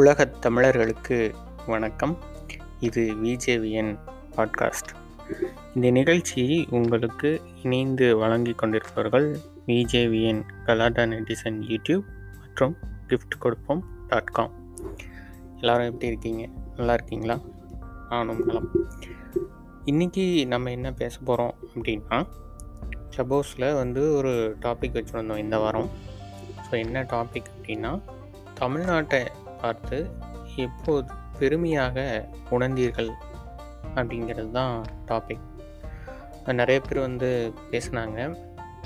உலகத் தமிழர்களுக்கு வணக்கம். இது விஜேவிஎன் பாட்காஸ்ட். இந்த நிகழ்ச்சியை உங்களுக்கு இணைந்து வழங்கி கொண்டிருப்பவர்கள் விஜேவிஎன் கலாடா நெட்டிசன் யூடியூப் மற்றும் கிஃப்ட் கொடுப்போம் டாட் காம் எல்லோரும் எப்படி இருக்கீங்க? நல்லா இருக்கீங்களா? நானும் நலம். இன்றைக்கி நம்ம என்ன பேச போகிறோம் அப்படின்னா க்ளப் ஹவுஸில் வந்து ஒரு டாபிக் வச்சுருந்தோம் இந்த வாரம். ஸோ என்ன டாபிக் அப்படின்னா தமிழ்நாட்டை பார்த்து எப்போது பெருமையாக உணர்ந்தீர்கள்? அப்படிங்கிறது தான் டாபிக் நிறைய பேர் வந்து பேசினாங்க.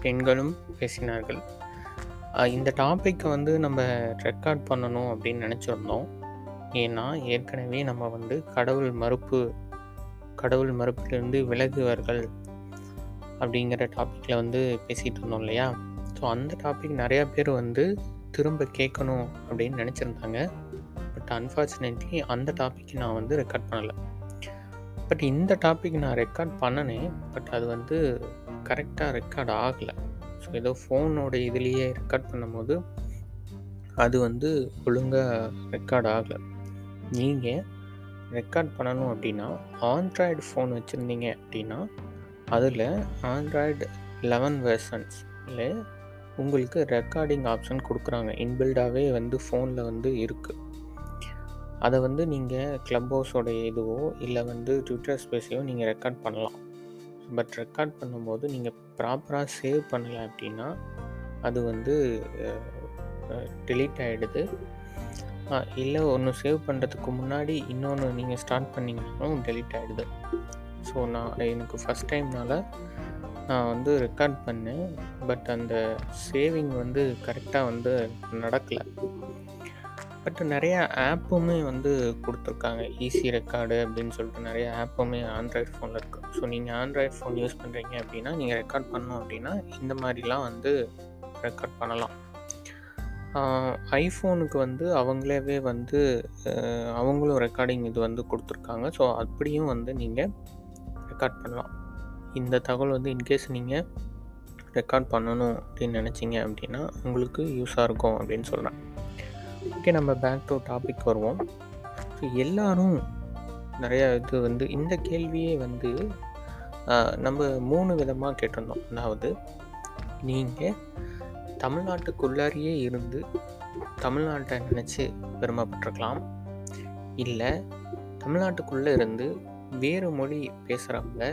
பெண்களும் பேசினார்கள். இந்த டாப்பிக்கை வந்து நம்ம ரெக்கார்ட் பண்ணணும் அப்படின்னு நினச்சிருந்தோம். ஏன்னா ஏற்கனவே நம்ம வந்து கடவுள் மறுப்பு கடவுள் மறுப்பிலிருந்து விலகுவார்கள் அப்படிங்கிற டாப்பிக்கில் வந்து பேசிகிட்டு இருந்தோம் இல்லையா? ஸோ அந்த டாபிக் நிறையா பேர் வந்து திரும்ப கேட்கணும் அப்படின்னு நினச்சிருந்தாங்க. பட் அன்ஃபார்ச்சுனேட்லி அந்த டாபிக் நான் வந்து ரெக்கார்ட் பண்ணலை. பட் இந்த டாபிக் நான் ரெக்கார்ட் பண்ணினேன் பட் அது வந்து கரெக்டாக ரெக்கார்ட் ஆகலை. ஸோ ஏதோ ஃபோனோட இதுலேயே ரெக்கார்ட் பண்ணும்போது அது வந்து ஒழுங்காக ரெக்கார்ட் ஆகலை. நீங்கள் ரெக்கார்ட் பண்ணணும் அப்படின்னா ஆண்ட்ராய்டு ஃபோன் வச்சுருந்தீங்க அப்படின்னா அதில் ஆண்ட்ராய்டு லெவன் வெர்சன்ஸில் உங்களுக்கு ரெக்கார்டிங் ஆப்ஷன் கொடுக்குறாங்க. இன்பில்டாகவே வந்து ஃபோனில் வந்து இருக்குது அதை வந்து நீங்கள் க்ளப் ஹவுஸோடைய இதுவோ இல்லை வந்து ட்விட்டர் ஸ்பேஸையோ நீங்கள் ரெக்கார்ட் பண்ணலாம். பட் ரெக்கார்ட் பண்ணும்போது நீங்கள் ப்ராப்பராக சேவ் பண்ணலை அப்படின்னா அது வந்து டெலீட் ஆகிடுது இல்லை ஒன்று சேவ் பண்ணுறதுக்கு முன்னாடி இன்னொன்று நீங்கள் ஸ்டார்ட் பண்ணிங்கனாலும் டெலீட் ஆகிடுது ஸோ நான் எனக்கு ஃபஸ்ட் டைம்னால் நான் வந்து ரெக்கார்ட் பண்ணேன். பட் அந்த சேவிங் வந்து கரெக்டாக வந்து நடக்கலை. பட் நிறையா ஆப்புமே வந்து கொடுத்துருக்காங்க. ஈஸி ரெக்கார்டு அப்படின்னு சொல்லிட்டு நிறைய ஆப்புமே ஆண்ட்ராய்டு ஃபோனில் இருக்குது ஸோ நீங்கள் ஆண்ட்ராய்டு ஃபோன் யூஸ் பண்ணுறீங்க அப்படின்னா நீங்கள் ரெக்கார்ட் பண்ணோம் அப்படின்னா இந்த மாதிரிலாம் வந்து ரெக்கார்ட் பண்ணலாம். ஐஃபோனுக்கு வந்து அவங்களே வந்து அவங்களும் ரெக்கார்டிங் இது வந்து கொடுத்துருக்காங்க. ஸோ அப்படியும் வந்து நீங்கள் ரெக்கார்ட் பண்ணலாம். இந்த தகவல் வந்து இன்கேஸ் நீங்கள் ரெக்கார்ட் பண்ணணும் அப்படின்னு நினச்சிங்க அப்படின்னா உங்களுக்கு யூஸாக இருக்கும் அப்படின்னு சொல்கிறேன் ஓகே நம்ம பேக் டு டாபிக் வருவோம். ஸோ எல்லோரும் நிறையா இது வந்து இந்த கேள்வியே வந்து நம்ம மூணு விதமாக கேட்டிருந்தோம். அதாவது நீங்கள் தமிழ்நாட்டுக்குள்ளாரியே இருந்து தமிழ்நாட்டை நினச்சி பெருமைப்பட்டிருக்கலாம். இல்லை தமிழ்நாட்டுக்குள்ளே இருந்து வேறு மொழி பேசுகிறவங்க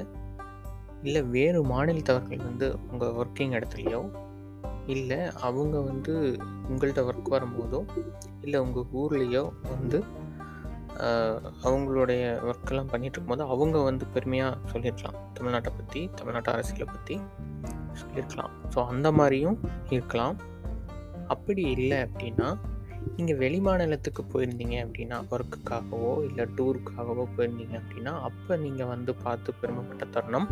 இல்லை வேறு மாநிலத்தவர்கள் வந்து உங்கள் ஒர்க்கிங் இடத்துலையோ இல்லை அவங்க வந்து உங்கள்கிட்ட ஒர்க் வரும்போதோ இல்லை உங்கள் ஊர்லேயோ வந்து அவங்களுடைய ஒர்க்கெல்லாம் பண்ணிகிட்டு இருக்கும்போது அவங்க வந்து பெருமையாக சொல்லியிருக்கலாம் தமிழ்நாட்டை பற்றி தமிழ்நாட்டு அரசியலை பற்றி சொல்லியிருக்கலாம் ஸோ அந்த மாதிரியும் இருக்கலாம். அப்படி இல்லை அப்படின்னா நீங்கள் வெளி மாநிலத்துக்கு போயிருந்தீங்க அப்படின்னா ஒர்க்குக்காகவோ இல்லை டூருக்காகவோ போயிருந்தீங்க அப்படின்னா அப்போ நீங்கள் வந்து பார்த்து பெருமைப்பட்ட தருணம்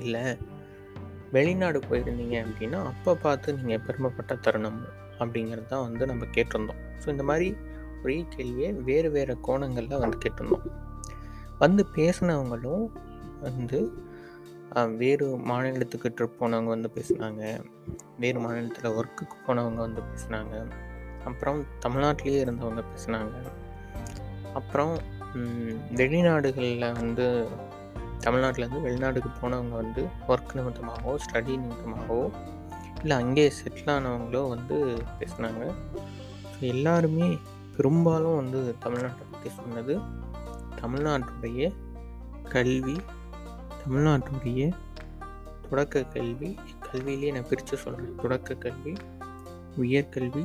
இல்லை. வெளிநாடு போயிருந்தீங்க அப்படின்னா அப்போ பார்த்து நீங்கள் பெருமைப்பட்ட தருணம் அப்படிங்கிறது தான் வந்து நம்ம கேட்டிருந்தோம். ஸோ இந்த மாதிரி ஒரே கேள்வியை வேறு வேறு கோணங்களில் வந்து கேட்டிருந்தோம். வந்து பேசினவங்களும் வந்து வேறு மாநிலத்துக்கு ட்ரிப் போனவங்க வந்து பேசினாங்க. வேறு மாநிலத்தில் ஒர்க்குக்கு போனவங்க வந்து பேசினாங்க. அப்புறம் தமிழ்நாட்டிலேயே இருந்தவங்க பேசினாங்க. அப்புறம் வெளிநாடுகளில் வந்து தமிழ்நாட்டிலேருந்து வெளிநாட்டுக்கு போனவங்க வந்து ஒர்க் நிமித்தமாகவோ ஸ்டடி நிமித்தமாகவோ இல்லை அங்கேயே செட்டில் ஆனவங்களோ வந்து பேசினாங்க. ஸோ எல்லாருமே பெரும்பாலும் வந்து தமிழ்நாட்டை பற்றி சொன்னது தமிழ்நாட்டுடைய கல்வி தமிழ்நாட்டுடைய தொடக்க கல்வி கல்வியிலேயே நான் பிரித்து சொல்கிறேன் தொடக்க கல்வி உயர்கல்வி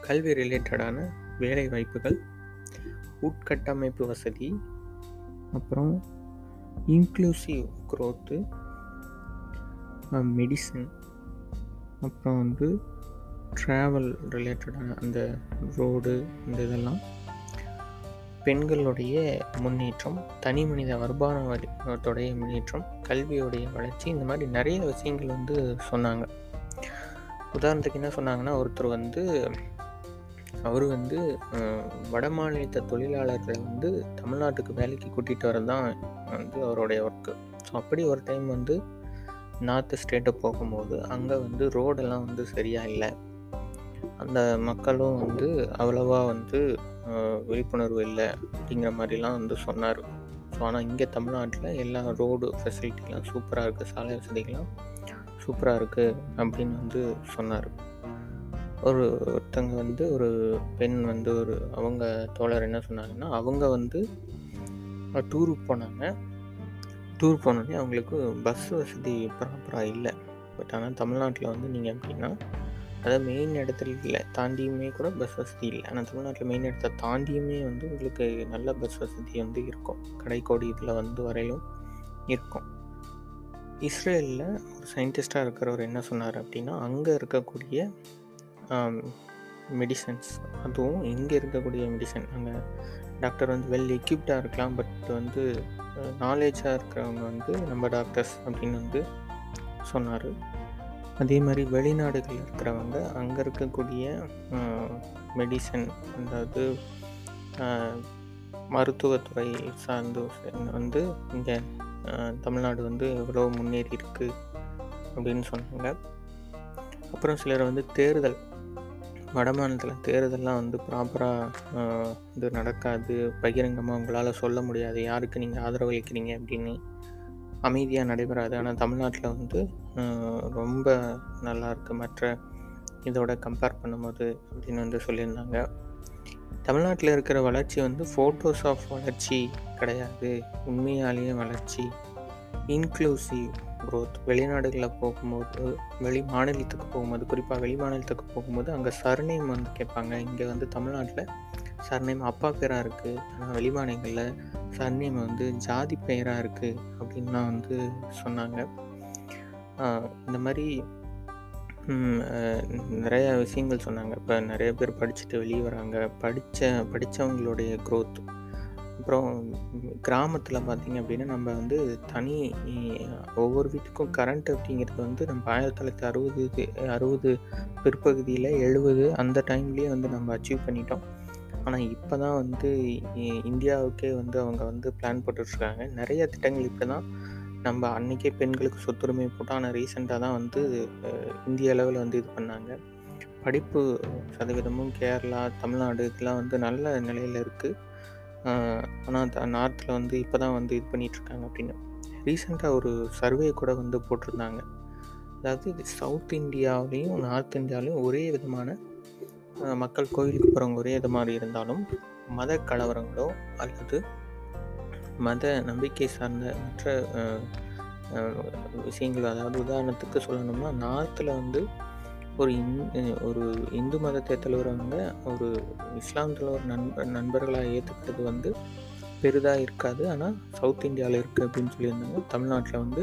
கல்வி ரிலேட்டடான வேலை வாய்ப்புகள் உட்கட்டமைப்பு வசதி அப்புறம் இன்க்ளூசிவ் க்ரோத்து மெடிசன் அப்புறம் வந்து ட்ராவல் ரிலேட்டடான அந்த ரோடு இந்த இதெல்லாம் பெண்களுடைய முன்னேற்றம் தனி மனித வருமானத்தோடைய முன்னேற்றம் கல்வியோடைய வளர்ச்சி இந்த மாதிரி நிறைய விஷயங்கள் வந்து சொன்னாங்க. உதாரணத்துக்கு என்ன சொன்னாங்கன்னா ஒருத்தர் வந்து அவர் வந்து வட மாநிலத்த தொழிலாளர்களை வந்து தமிழ்நாட்டுக்கு வேலைக்கு கூட்டிகிட்டு வரதான் தான் வந்து அவருடைய ஒர்க்கு ஸோ அப்படி ஒரு டைம் வந்து நார்த்து ஸ்டேட்டு போகும்போது அங்கே வந்து ரோடெல்லாம் வந்து சரியாக இல்லை. அந்த மக்களும் வந்து அவ்வளவா வந்து விழிப்புணர்வு இல்லை அப்படிங்கிற மாதிரிலாம் வந்து சொன்னார். ஸோ ஆனால் இங்கே தமிழ்நாட்டில் எல்லா ரோடு ஃபெசிலிட்டிலாம் சூப்பராக இருக்குது சாலை வசதிகள்லாம் சூப்பராக இருக்குது அப்படின்னு வந்து சொன்னார். ஒரு ஒருத்தங்க வந்து ஒரு பெண் வந்து ஒரு அவங்க தோழர் என்ன சொன்னாங்கன்னா அவங்க வந்து டூருக்கு போனாங்க. டூர் போனோடனே அவங்களுக்கு பஸ் வசதி ப்ராப்பராக இல்லை. பட் ஆனால் தமிழ்நாட்டில் வந்து நீங்கள் எப்படின்னா அதாவது மெயின் இடத்துல இல்லை தாண்டியுமே கூட பஸ் வசதி இல்லை. ஆனால் தமிழ்நாட்டில் மெயின் இடத்த தாண்டியுமே வந்து உங்களுக்கு நல்ல பஸ் வசதி வந்து இருக்கும். கடைக்கோடி இதில் வந்து வரையிலும் இருக்கும். இஸ்ரேலில் ஒரு சயின்டிஸ்டாக இருக்கிறவர் என்ன சொன்னார் அப்படின்னா அங்கே இருக்கக்கூடிய மெடிசன்ஸ் அதுவும் இங்கே இருக்கக்கூடிய மெடிசன் அங்கே டாக்டர் வந்து வெல் எக்யூப்டாக இருக்கலாம் பட் வந்து நாலேஜாக இருக்கிறவங்க வந்து நம்ம டாக்டர்ஸ் அப்படின்னு வந்து சொன்னார். அதே மாதிரி வெளிநாடுகள் இருக்கிறவங்க அங்கே இருக்கக்கூடிய மெடிசன் அதாவது மருத்துவத்துறை சார்ந்து வந்து இங்கே தமிழ்நாடு வந்து எவ்வளோ முன்னேறி இருக்குது அப்படின்னு சொன்னாங்க. அப்புறம் சிலர் வந்து தேர்தல் வட மாநிலத்தில் தேர்தல்லாம் வந்து ப்ராப்பராக இது நடக்காது பகிரங்கமாக உங்களால் சொல்ல முடியாது. யாருக்கு நீங்கள் ஆதரவு அளிக்கிறீங்க அப்படின்னு அமைதியாக நடைபெறாது. ஆனால் தமிழ்நாட்டில் வந்து ரொம்ப நல்லா இருக்குது மற்ற இதோட கம்பேர் பண்ணும்போது அப்படின்னு வந்து சொல்லியிருந்தாங்க. தமிழ்நாட்டில் இருக்கிற வளர்ச்சி வந்து ஃபோட்டோஸ் ஆஃப் வளர்ச்சி கிடையாது. உண்மையாலேயே வளர்ச்சி. இன்க்ளூசிவ் க்ரோத் வெளிநாடுகளில் போகும்போது வெளி மாநிலத்துக்கு போகும்போது குறிப்பாக வெளி மாநிலத்துக்கு போகும்போது அங்கே சர்நேம் வந்து கேட்பாங்க. இங்கே வந்து தமிழ்நாட்டில் சர்நேம் அப்பா பேராக இருக்குது ஆனால் வெளி மாநிலங்களில் சர்நேம் வந்து ஜாதி பெயராக இருக்குது அப்படின்லாம் வந்து சொன்னாங்க. இந்த மாதிரி நிறைய விஷயங்கள் சொன்னாங்க. இப்போ நிறைய பேர் படிச்சுட்டு வெளியே வராங்க. படித்த படித்தவங்களுடைய க்ரோத் அப்புறம் கிராமத்தில் பார்த்திங்க அப்படின்னா நம்ம வந்து தனி ஒவ்வொரு வீட்டுக்கும் கரண்ட் அப்படிங்கிறது வந்து நம்ம ஆயிரத்தி தொள்ளாயிரத்தி அறுபது அறுபது பிற்பகுதியில் எழுபது அந்த டைம்லேயே வந்து நம்ம அச்சீவ் பண்ணிட்டோம். ஆனால் இப்போ தான் வந்து இந்தியாவுக்கே வந்து அவங்க வந்து பிளான் போட்டுட்ருக்காங்க. நிறைய திட்டங்கள் இப்போ தான் நம்ம அன்றைக்கே பெண்களுக்கு சொத்துரிமை போட்டோம். ஆனால் ரீசெண்டாக தான் வந்து இந்திய அளவில் வந்து இது பண்ணாங்க. படிப்பு சதவீதமும் கேரளா தமிழ்நாடு இதெல்லாம் வந்து நல்ல நிலையில் இருக்குது ஆனால் நார்த்தில் வந்து இப்போ தான் வந்து இது பண்ணிகிட்ருக்காங்க அப்படின்னு. ரீசெண்டாக ஒரு சர்வே கூட வந்து போட்டிருந்தாங்க. அதாவது சவுத் இந்தியாவிலையும் நார்த் இந்தியாவிலையும் ஒரே விதமான மக்கள் கோவிலுக்கு போகிறவங்க ஒரே இது மாதிரி இருந்தாலும் மத கலவரங்களோ அல்லது மத நம்பிக்கை சார்ந்த மற்ற விஷயங்கள் அதாவது உதாரணத்துக்கு சொல்லணும்னா நார்த்தில் வந்து ஒரு இந் ஒரு இந்து மதத்தை தலைவரவங்க ஒரு இஸ்லாம் தலைவர் நண்பர் நண்பர்களாக ஏற்றுக்கிறது வந்து பெரிதாக இருக்காது. ஆனால் சவுத் இந்தியாவில் இருக்குது அப்படின்னு சொல்லியிருந்தாங்க. தமிழ்நாட்டில் வந்து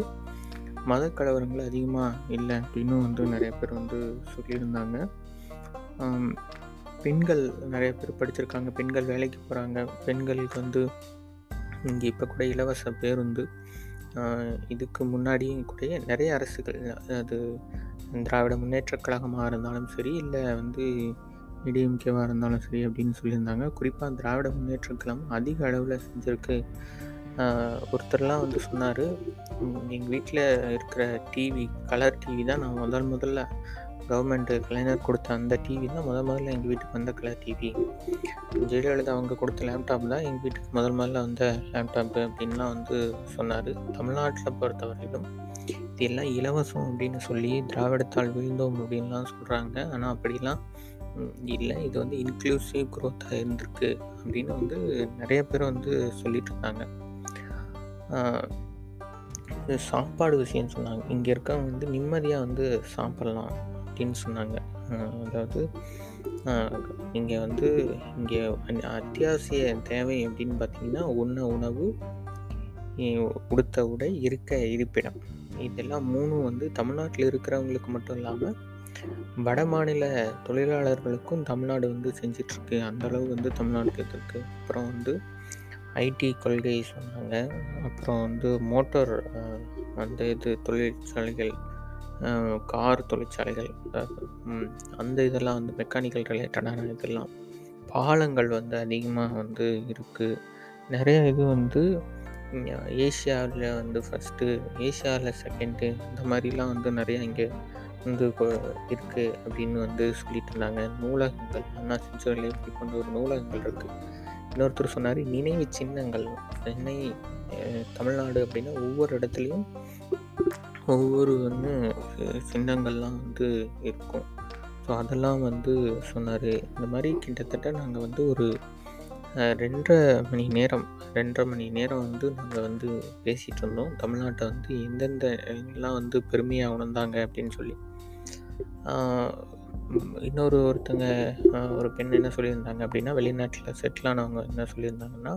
மத கலவரங்கள் அதிகமாக இல்லை அப்படின்னு வந்து நிறைய பேர் வந்து சொல்லியிருந்தாங்க. பெண்கள் நிறைய பேர் படிச்சிருக்காங்க. பெண்கள் வேலைக்கு போகிறாங்க பெண்களுக்கு வந்து இங்கே இப்போ கூட இலவச பேருந்து இதுக்கு முன்னாடியும் கூட நிறைய அரசுகள் அது திராவிட முன்னேற்றக் கழகமாக இருந்தாலும் சரி இல்லை வந்து இடிஎம்கேவாக இருந்தாலும் சரி அப்படின்னு சொல்லியிருந்தாங்க. குறிப்பாக திராவிட முன்னேற்ற கழகம் அதிக அளவில் செஞ்சுருக்கு. ஒருத்தர்லாம் வந்து சொன்னார் எங்கள் வீட்டில் இருக்கிற டிவி கலர் டிவி தான் நான் முதல் முதல்ல கவர்மெண்ட்டு கலைஞர் கொடுத்த அந்த டிவி தான் முதல் முதல்ல எங்கள் வீட்டுக்கு வந்த கலர் டிவி. ஜெயலலிதா அவங்க கொடுத்த லேப்டாப் தான் எங்கள் வீட்டுக்கு முதல் முதல்ல வந்த லேப்டாப்பு அப்படின்லாம் வந்து சொன்னார். தமிழ்நாட்டில் பொறுத்தவரையிலும் எல்லாம் இலவசம் அப்படின்னு சொல்லி திராவிடத்தால் விழுந்தோம் அப்படின்லாம் சொல்கிறாங்க ஆனால் அப்படிலாம் இல்லை. இது வந்து இன்க்ளூசிவ் க்ரோத்தாக இருந்திருக்கு அப்படின்னு வந்து நிறைய பேர் வந்து சொல்லிட்டு இருந்தாங்க சாப்பாடு விஷயம் சொன்னாங்க. இங்கே இருக்கவங்க வந்து நிம்மதியாக வந்து சாப்பிட்லாம் அப்படின்னு சொன்னாங்க. அதாவது இங்கே வந்து இங்கே அத்தியாவசிய தேவை அப்படின்னு பார்த்தீங்கன்னா உண்ண உணவு உடுத்த உடை இருக்க இருப்பிடம். இதெல்லாம் மூணும் வந்து தமிழ்நாட்டில் இருக்கிறவங்களுக்கு மட்டும் இல்லாமல் வட மாநில தொழிலாளர்களுக்கும் தமிழ்நாடு வந்து செஞ்சிட்ருக்கு. அந்தளவு வந்து தமிழ்நாட்டுக்கு இருக்குது அப்புறம் வந்து ஐடி கொள்கை சொன்னாங்க. அப்புறம் வந்து மோட்டார் அந்த இது தொழிற்சாலைகள் கார் தொழிற்சாலைகள் அந்த இதெல்லாம் வந்து மெக்கானிக்கல் ரிலேட்டடான இதெல்லாம் பாலங்கள் வந்து அதிகமாக வந்து இருக்குது நிறைய இது வந்து ஏஷியாவில் வந்து ஃபஸ்ட்டு ஏஷியாவில் செகண்டு இந்த மாதிரிலாம் வந்து நிறையா இங்கே வந்து இருக்குது அப்படின்னு வந்து சொல்லிட்டு இருந்தாங்க. நூலகங்கள் அண்ணா செஞ்சுரியில் இப்படி கொண்ட ஒரு நூலகங்கள் இருக்குது இன்னொருத்தர் சொன்னார் நினைவு சின்னங்கள் சென்னை தமிழ்நாடு அப்படின்னா ஒவ்வொரு இடத்துலையும் ஒவ்வொரு வந்து சின்னங்கள்லாம் வந்து இருக்கும். ஸோ அதெல்லாம் வந்து சொன்னார். இந்த மாதிரி கிட்டத்தட்ட நாங்கள் வந்து ஒரு ரெண்டரை மணி நேரம் ரெண்டரை மணி நேரம் வந்து நாங்கள் வந்து பேசிகிட்டு இருந்தோம். தமிழ்நாட்டை வந்து எந்தெந்த எல்லாம் வந்து பெருமையாக உணர்ந்தாங்க அப்படின்னு சொல்லி. இன்னொரு ஒருத்தங்க ஒரு பெண் என்ன சொல்லியிருந்தாங்க அப்படின்னா வெளிநாட்டில் செட்டில் ஆனவங்க என்ன சொல்லியிருந்தாங்கன்னா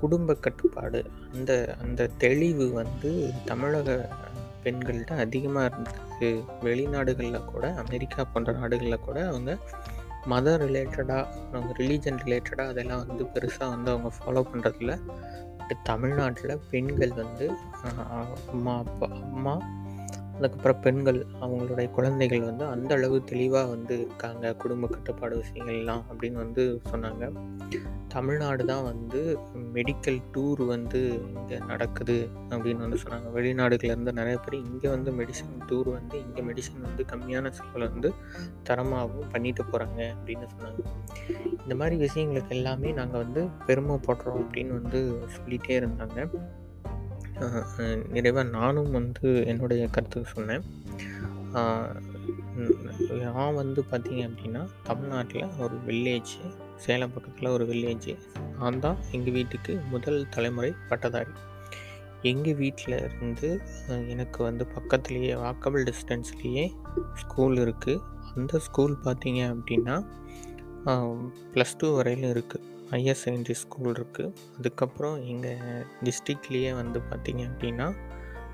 குடும்ப கட்டுப்பாடு அந்த அந்த தெளிவு வந்து தமிழக பெண்கள்கிட்ட அதிகமாக இருந்தது. வெளிநாடுகளில் கூட அமெரிக்கா போன்ற நாடுகளில் கூட அவங்க மத ரிலேட்டடாக அவங்க ரிலீஜன் ரிலேட்டடாக அதெல்லாம் வந்து பெருசாக வந்து அவங்க ஃபாலோ பண்ணுறதில்ல பட் தமிழ்நாட்டில் பெண்கள் வந்து அம்மா அப்பா அம்மா அதுக்கப்புறம் பெண்கள் அவங்களுடைய குழந்தைகள் வந்து அந்த அளவு தெளிவாக வந்து இருக்காங்க. குடும்ப கட்டுப்பாடு விஷயங்கள்லாம் அப்படின்னு வந்து சொன்னாங்க. தமிழ்நாடு தான் வந்து மெடிக்கல் டூர் வந்து இங்கே நடக்குது அப்படின்னு வந்து சொன்னாங்க. வெளிநாடுகள்லேருந்து நிறைய பேர் இங்கே வந்து மெடிசன் டூர் வந்து இங்கே மெடிசன் வந்து கம்மியான செலவில் வந்து தரமாகவும் பண்ணிட்டு போகிறாங்க அப்படின்னு சொன்னாங்க. இந்த மாதிரி விஷயங்களுக்கு எல்லாமே நாங்கள் வந்து பெருமைப்படுறோம் அப்படின்னு வந்து சொல்லிகிட்டே இருந்தாங்க. நிறைவாக நானும் வந்து என்னுடைய கருத்துக்கு சொன்னேன். நான் வந்து பார்த்தீங்க அப்படின்னா தமிழ்நாட்டில் ஒரு வில்லேஜ் சேலம் பக்கத்தில் ஒரு வில்லேஜ் நான் தான் எங்கள் வீட்டுக்கு முதல் தலைமுறை பட்டதாரி. எங்கள் வீட்டில் இருந்து எனக்கு வந்து பக்கத்துலேயே வாக்கபிள் டிஸ்டன்ஸ்லேயே ஸ்கூல் இருக்குது அந்த ஸ்கூல் பார்த்தீங்க அப்படின்னா ப்ளஸ் டூ வரையிலும் இருக்குது ஹையர் செகண்டரி ஸ்கூல் இருக்குது அதுக்கப்புறம் எங்கள் டிஸ்ட்ரிக்ட்லேயே வந்து பார்த்திங்க அப்படின்னா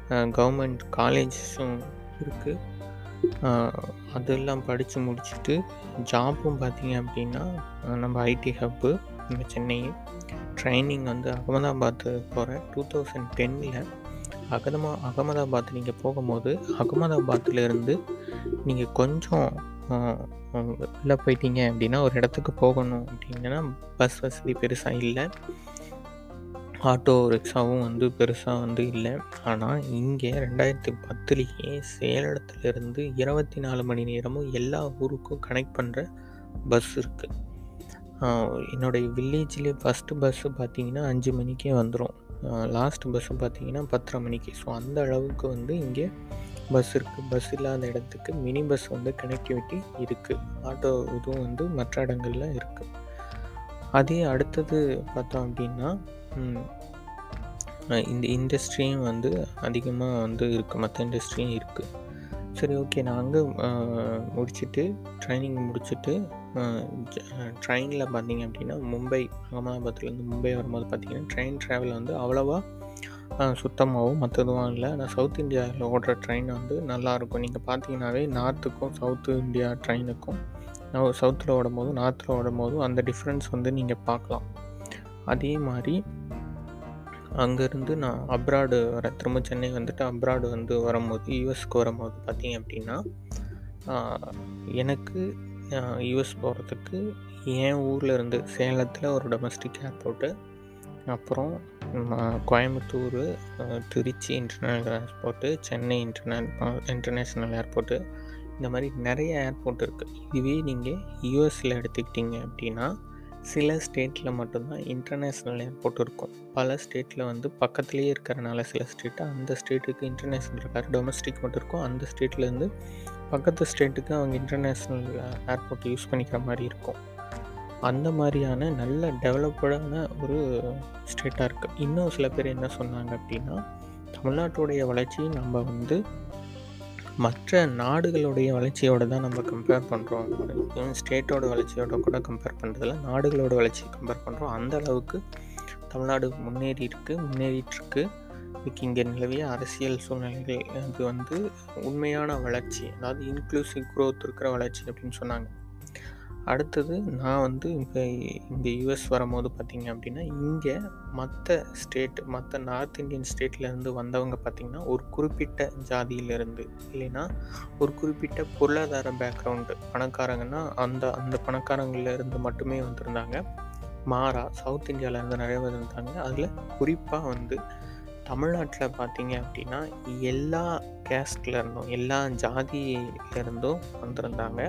கவர்மெண்ட் காலேஜஸும் இருக்குது அதெல்லாம் படித்து முடிச்சுட்டு ஜாப்பும் பார்த்திங்க அப்படின்னா நம்ம ஐடி ஹப்பு நம்ம சென்னை. ட்ரைனிங் வந்து அகமதாபாத் போகிறேன் டூ தௌசண்ட் டென்னில் அகதமா அகமதாபாத் நீங்கள் போகும்போது அகமதாபாத்லேருந்து நீங்கள் கொஞ்சம் உள்ளே போயிட்டீங்க அப்படின்னா ஒரு இடத்துக்கு போகணும் அப்படிங்கன்னா பஸ் வசதி பெருசாக இல்லை. ஆட்டோ ரிக்ஷாவும் வந்து பெருசாக வந்து இல்லை. ஆனால் இங்கே ரெண்டாயிரத்தி பத்துலேயே சேலத்துலேருந்து இருபத்தி நாலு மணி நேரமும் எல்லா ஊருக்கும் கனெக்ட் பண்ணுற பஸ் இருக்குது என்னுடைய வில்லேஜ்லேயே ஃபஸ்ட்டு பஸ்ஸு பார்த்தீங்கன்னா அஞ்சு மணிக்கே வந்துடும் லாஸ்ட் பஸ்ஸு பார்த்தீங்கன்னா பத்தரை மணிக்கு. ஸோ அந்த அளவுக்கு வந்து இங்கே பஸ் இருக்குது பஸ் இல்லாத இடத்துக்கு மினி பஸ் வந்து கனெக்டிவிட்டி இருக்குது ஆட்டோ இதுவும் வந்து மற்ற இடங்களில் இருக்குது அதே அடுத்தது பார்த்தோம் அப்படின்னா இந்த இண்டஸ்ட்ரியும் வந்து அதிகமாக வந்து இருக்குது மற்ற இண்டஸ்ட்ரியும் இருக்குது சரி ஓகே நான் அங்கே முடிச்சுட்டு ட்ரைனிங் முடிச்சுட்டு ட்ரெயினில் பார்த்தீங்க அப்படின்னா மும்பை அகமதாபாத்லேருந்து மும்பை வரும்போது பார்த்தீங்கன்னா ட்ரெயின் ட்ராவல் வந்து அவ்வளோவா சுத்தமாகவும் மற்றதும் இல்லை. ஆனால் சவுத் இந்தியாவில் ஓடுற ட்ரெயின் வந்து நல்லாயிருக்கும் நீங்கள் பார்த்தீங்கன்னாவே நார்த்துக்கும் சவுத்து இந்தியா ட்ரெயினுக்கும் சவுத்தில் ஓடும்போது நார்த்தில் ஓடும்போதும் அந்த டிஃப்ரென்ஸ் வந்து நீங்கள் பார்க்கலாம் அதே மாதிரி அங்கேருந்து நான் அப்ராடு வர திரும்ப சென்னை வந்துட்டு அப்ராடு வந்து வரும்போது யூஎஸ்க்கு வரும்போது பார்த்தீங்க அப்படின்னா எனக்கு யூஎஸ் போகிறதுக்கு என் ஊரில் இருந்து சேலத்தில் ஒரு டொமஸ்டிக் ஏர்போர்ட்டு அப்புறம் Coimbatore Trichy international airport Chennai inter international airport இந்த மாதிரி நிறைய ஏர்போர்ட் இருக்குது இதுவே நீங்கள் யூஎஸில் எடுத்துக்கிட்டிங்க அப்படின்னா சில ஸ்டேட்டில் மட்டும்தான் இன்டர்நேஷ்னல் ஏர்போர்ட் இருக்கும். பல ஸ்டேட்டில் வந்து பக்கத்துலேயே இருக்கிறனால சில ஸ்டேட்டு அந்த ஸ்டேட்டுக்கு இன்டர்நேஷ்னல் இருக்காது டொமஸ்டிக் மட்டும் இருக்கும். அந்த ஸ்டேட்லேருந்து பக்கத்து ஸ்டேட்டுக்கு அவங்க இன்டர்நேஷ்னல் ஏர்போர்ட் யூஸ் பண்ணிக்கிற மாதிரி இருக்கும். அந்த மாதிரியான நல்ல டெவலப்டான ஒரு ஸ்டேட்டாக இருக்குது இன்னும் சில பேர் என்ன சொன்னாங்க அப்படின்னா தமிழ்நாட்டுடைய வளர்ச்சி நம்ம வந்து மற்ற நாடுகளுடைய வளர்ச்சியோடு தான் நம்ம கம்பேர் பண்ணுறோம் ஈவன் ஸ்டேட்டோட வளர்ச்சியோட கூட கம்பேர் பண்ணுறதில்ல நாடுகளோட வளர்ச்சியை கம்பேர் பண்ணுறோம் அந்த அளவுக்கு தமிழ்நாடு முன்னேறி இருக்குது முன்னேறிட்டுருக்கு இதுக்கு இங்கே நிலவிய அரசியல் சூழ்நிலைகள் அது வந்து உண்மையான வளர்ச்சி அதாவது இன்க்ளூசிவ் க்ரோத் இருக்கிற வளர்ச்சி அப்படின்னு சொன்னாங்க. அடுத்தது நான் வந்து இப்போ இங்கே யூஎஸ் வரும்போது பார்த்திங்க அப்படின்னா இங்கே மற்ற ஸ்டேட் மற்ற நார்த் இந்தியன் ஸ்டேட்லேருந்து வந்தவங்க பார்த்திங்கன்னா ஒரு குறிப்பிட்ட ஜாதியிலேருந்து இல்லைன்னா ஒரு குறிப்பிட்ட பொருளாதார பேக்ரவுண்டு பணக்காரங்கன்னா அந்த அந்த பணக்காரங்கள்லேருந்து மட்டுமே வந்திருந்தாங்க. மாறா சவுத் இந்தியாவிலேருந்து நிறைய பேர் இருந்தாங்க அதில் குறிப்பாக வந்து தமிழ்நாட்டில் பார்த்தீங்க அப்படின்னா எல்லா கேஸ்ட்லேருந்தும் எல்லா ஜாதியிலேருந்தும் வந்திருந்தாங்க.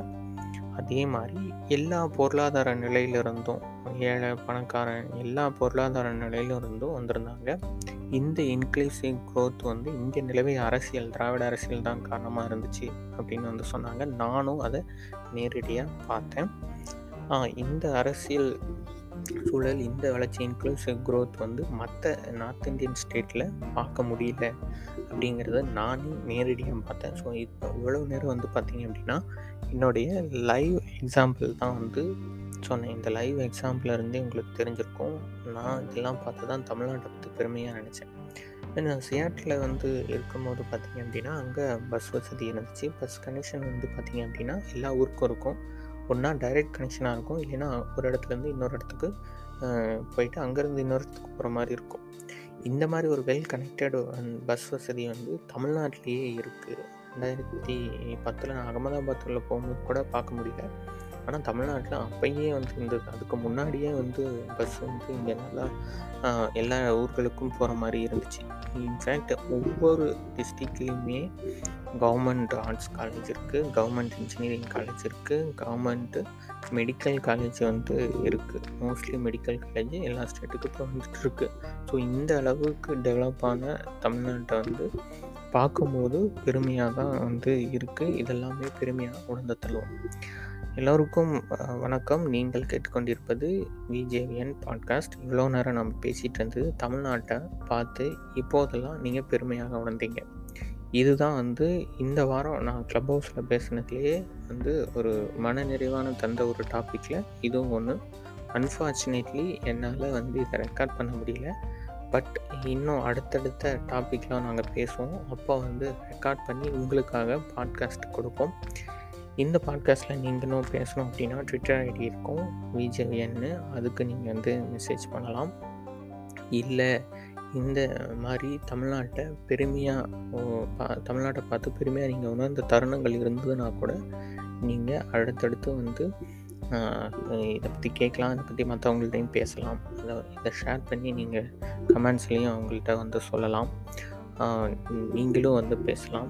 அதே மாதிரி எல்லா பொருளாதார நிலையிலிருந்தும் ஏழை பணக்காரன் எல்லா பொருளாதார நிலையிலிருந்தும் வந்திருந்தாங்க. இந்த இன்க்ளூசிவ் க்ரோத் வந்து இங்கே நிலவிய அரசியல் திராவிட அரசியல் தான் காரணமாக இருந்துச்சு அப்படின்னு வந்து சொன்னாங்க. நானும் அதை நேரடியாக பார்த்தேன். இந்த அரசியல் சூழல் இந்த வளர்ச்சி இன்க்ளூசிவ் க்ரோத் வந்து மற்ற நார்த் இந்தியன் ஸ்டேட்டில் பார்க்க முடியல அப்படிங்கிறத நானே நேரடியாக பார்த்தேன். ஸோ இப்போ இவ்வளோ நேரம் வந்து பார்த்தீங்க அப்படின்னா என்னுடைய லைவ் எக்ஸாம்பிள் தான் வந்து சொன்னேன். இந்த லைவ் எக்ஸாம்பிள் இருந்தே உங்களுக்கு தெரிஞ்சிருக்கும். நான் இதெல்லாம் பார்த்து தான் தமிழ்நாட்டை பற்றி பெருமையாக நினச்சேன். நான் சியாட்டில் வந்து இருக்கும்போது பார்த்தீங்க அப்படின்னா அங்கே பஸ் வசதி இருந்துச்சு. பஸ் கனெக்ஷன் வந்து பார்த்தீங்க அப்படின்னா எல்லா ஊருக்கும் இருக்கும். ஒன்றா டைரக்ட் கனெக்ஷனாக இருக்கும். இல்லைன்னா ஒரு இடத்துலேருந்து இன்னொரு இடத்துக்கு போயிட்டு அங்கேருந்து இன்னொரு இடத்துக்கு போகிற மாதிரி இருக்கும். இந்த மாதிரி ஒரு வெல் கனெக்டட் பஸ் வசதி வந்து தமிழ்நாட்டிலேயே இருக்குது ரெண்டாயிரத்தி பத்தில் நான் அகமதாபாத்தில் போகும்போது கூட பார்க்க முடியல. ஆனால் தமிழ்நாட்டில் அப்பயே வந்து இருந்தது. அதுக்கு முன்னாடியே வந்து பஸ் வந்து இங்கே நல்லா எல்லா ஊர்களுக்கும் போகிற மாதிரி இருந்துச்சு. இன்ஃபேக்ட் ஒவ்வொரு டிஸ்ட்ரிக்ட்லேயுமே கவர்மெண்ட் ஆர்ட்ஸ் காலேஜ் இருக்குது கவர்மெண்ட் இன்ஜினியரிங் காலேஜ் இருக்குது கவர்மெண்ட்டு மெடிக்கல் காலேஜ் வந்து இருக்குது மோஸ்ட்லி மெடிக்கல் காலேஜ் எல்லா ஸ்டேட்டுக்கும் இப்போ வந்துட்டு இருக்குது ஸோ இந்த அளவுக்கு டெவலப் ஆன தமிழ்நாட்டை வந்து பார்க்கும்போது பெருமையாக தான் வந்து இருக்குது இதெல்லாமே பெருமையாக உணர்ந்து தள்ளுவோம். எல்லோருக்கும் வணக்கம். நீங்கள் கேட்டுக்கொண்டிருப்பது விஜேவிஎன் பாட்காஸ்ட் இவ்வளோ நேரம் நம்ம பேசிகிட்டு இருந்தது தமிழ்நாட்டை பார்த்து இப்போதெல்லாம் நீங்கள் பெருமையாக உணர்ந்தீங்க. இதுதான் வந்து இந்த வாரம் நான் க்ளப் ஹவுஸில் பேசினதுலேயே வந்து ஒரு மன நிறைவான தந்த ஒரு டாப்பிக்கில் இதுவும் ஒன்று அன்ஃபார்ச்சுனேட்லி என்னால் வந்து இதை ரெக்கார்ட் பண்ண முடியல. பட் இன்னும் அடுத்தடுத்த டாப்பிக்லாம் நாங்கள் பேசுவோம். அப்போ வந்து ரெக்கார்ட் பண்ணி உங்களுக்காக பாட்காஸ்ட் கொடுப்போம். இந்த பாட்காஸ்ட்டில் நீங்களும் பேசணும் அப்படின்னா ட்விட்டர் ஐடி இருக்கும். விஜேஎன்னு அதுக்கு நீங்கள் வந்து மெசேஜ் பண்ணலாம். இல்லை இந்த மாதிரி தமிழ்நாட்டை பெருமையாக தமிழ்நாட்டை பார்த்து பெருமையாக நீங்கள் உணர்ந்த தருணங்கள் இருந்ததுன்னா கூட நீங்கள் அடுத்தடுத்து வந்து இதை பற்றி கேட்கலாம் இதை பற்றி மற்றவங்கள்ட்டையும் பேசலாம். அதை இதை ஷேர் பண்ணி நீங்கள் கமெண்ட்ஸ்லேயும் அவங்கள்ட்ட வந்து சொல்லலாம். நீங்களும் வந்து பேசலாம்.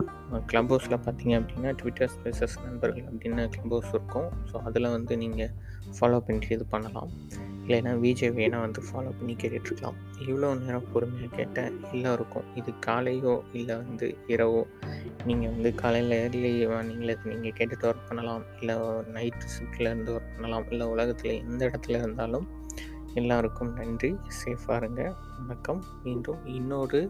க்ளப் ஹவுஸில் பார்த்தீங்க அப்படின்னா ட்விட்டர் ஸ்பேசஸ் நண்பர்கள் அப்படின்னு க்ளப் ஹவுஸ் இருக்கும். ஸோ அதில் வந்து நீங்கள் ஃபாலோ பண்ணிட்டு இது பண்ணலாம். இல்லைன்னா விஜய் வேணால் வந்து ஃபாலோ பண்ணி கேட்டுட்ருக்கலாம். இவ்வளோ நேரம் பொறுமையாக கேட்டால் எல்லோருக்கும் இது காலையோ இல்லை வந்து இரவோ? நீங்கள் வந்து காலையில் ஏர்லி மார்னிங்கில் நீங்கள் கேட்டுட்டு ஒர்க் பண்ணலாம். இல்லை நைட்டு ஷிஃப்டில் இருந்து ஒர்க் பண்ணலாம். இல்லை உலகத்தில் எந்த இடத்துல இருந்தாலும் எல்லாருக்கும் நன்றி. சேஃபாக இருங்க. வணக்கம். மீண்டும் இன்னொரு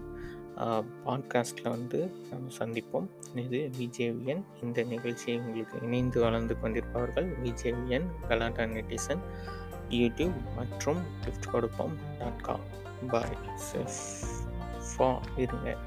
பாட்காஸ்ட்டில் வந்து நம்ம சந்திப்போம். இது விஜேவியன் இந்த நிகழ்ச்சியை உங்களுக்கு இணைந்து வளர்ந்து கொண்டிருப்பவர்கள் விஜேவியன் கலாட்டா நெட்டிசன் யூடியூப் மற்றும் கிஃப்ட் கொடுப்போம் டாட் காம் பாய் சேஃப் ஃபா இருங்க.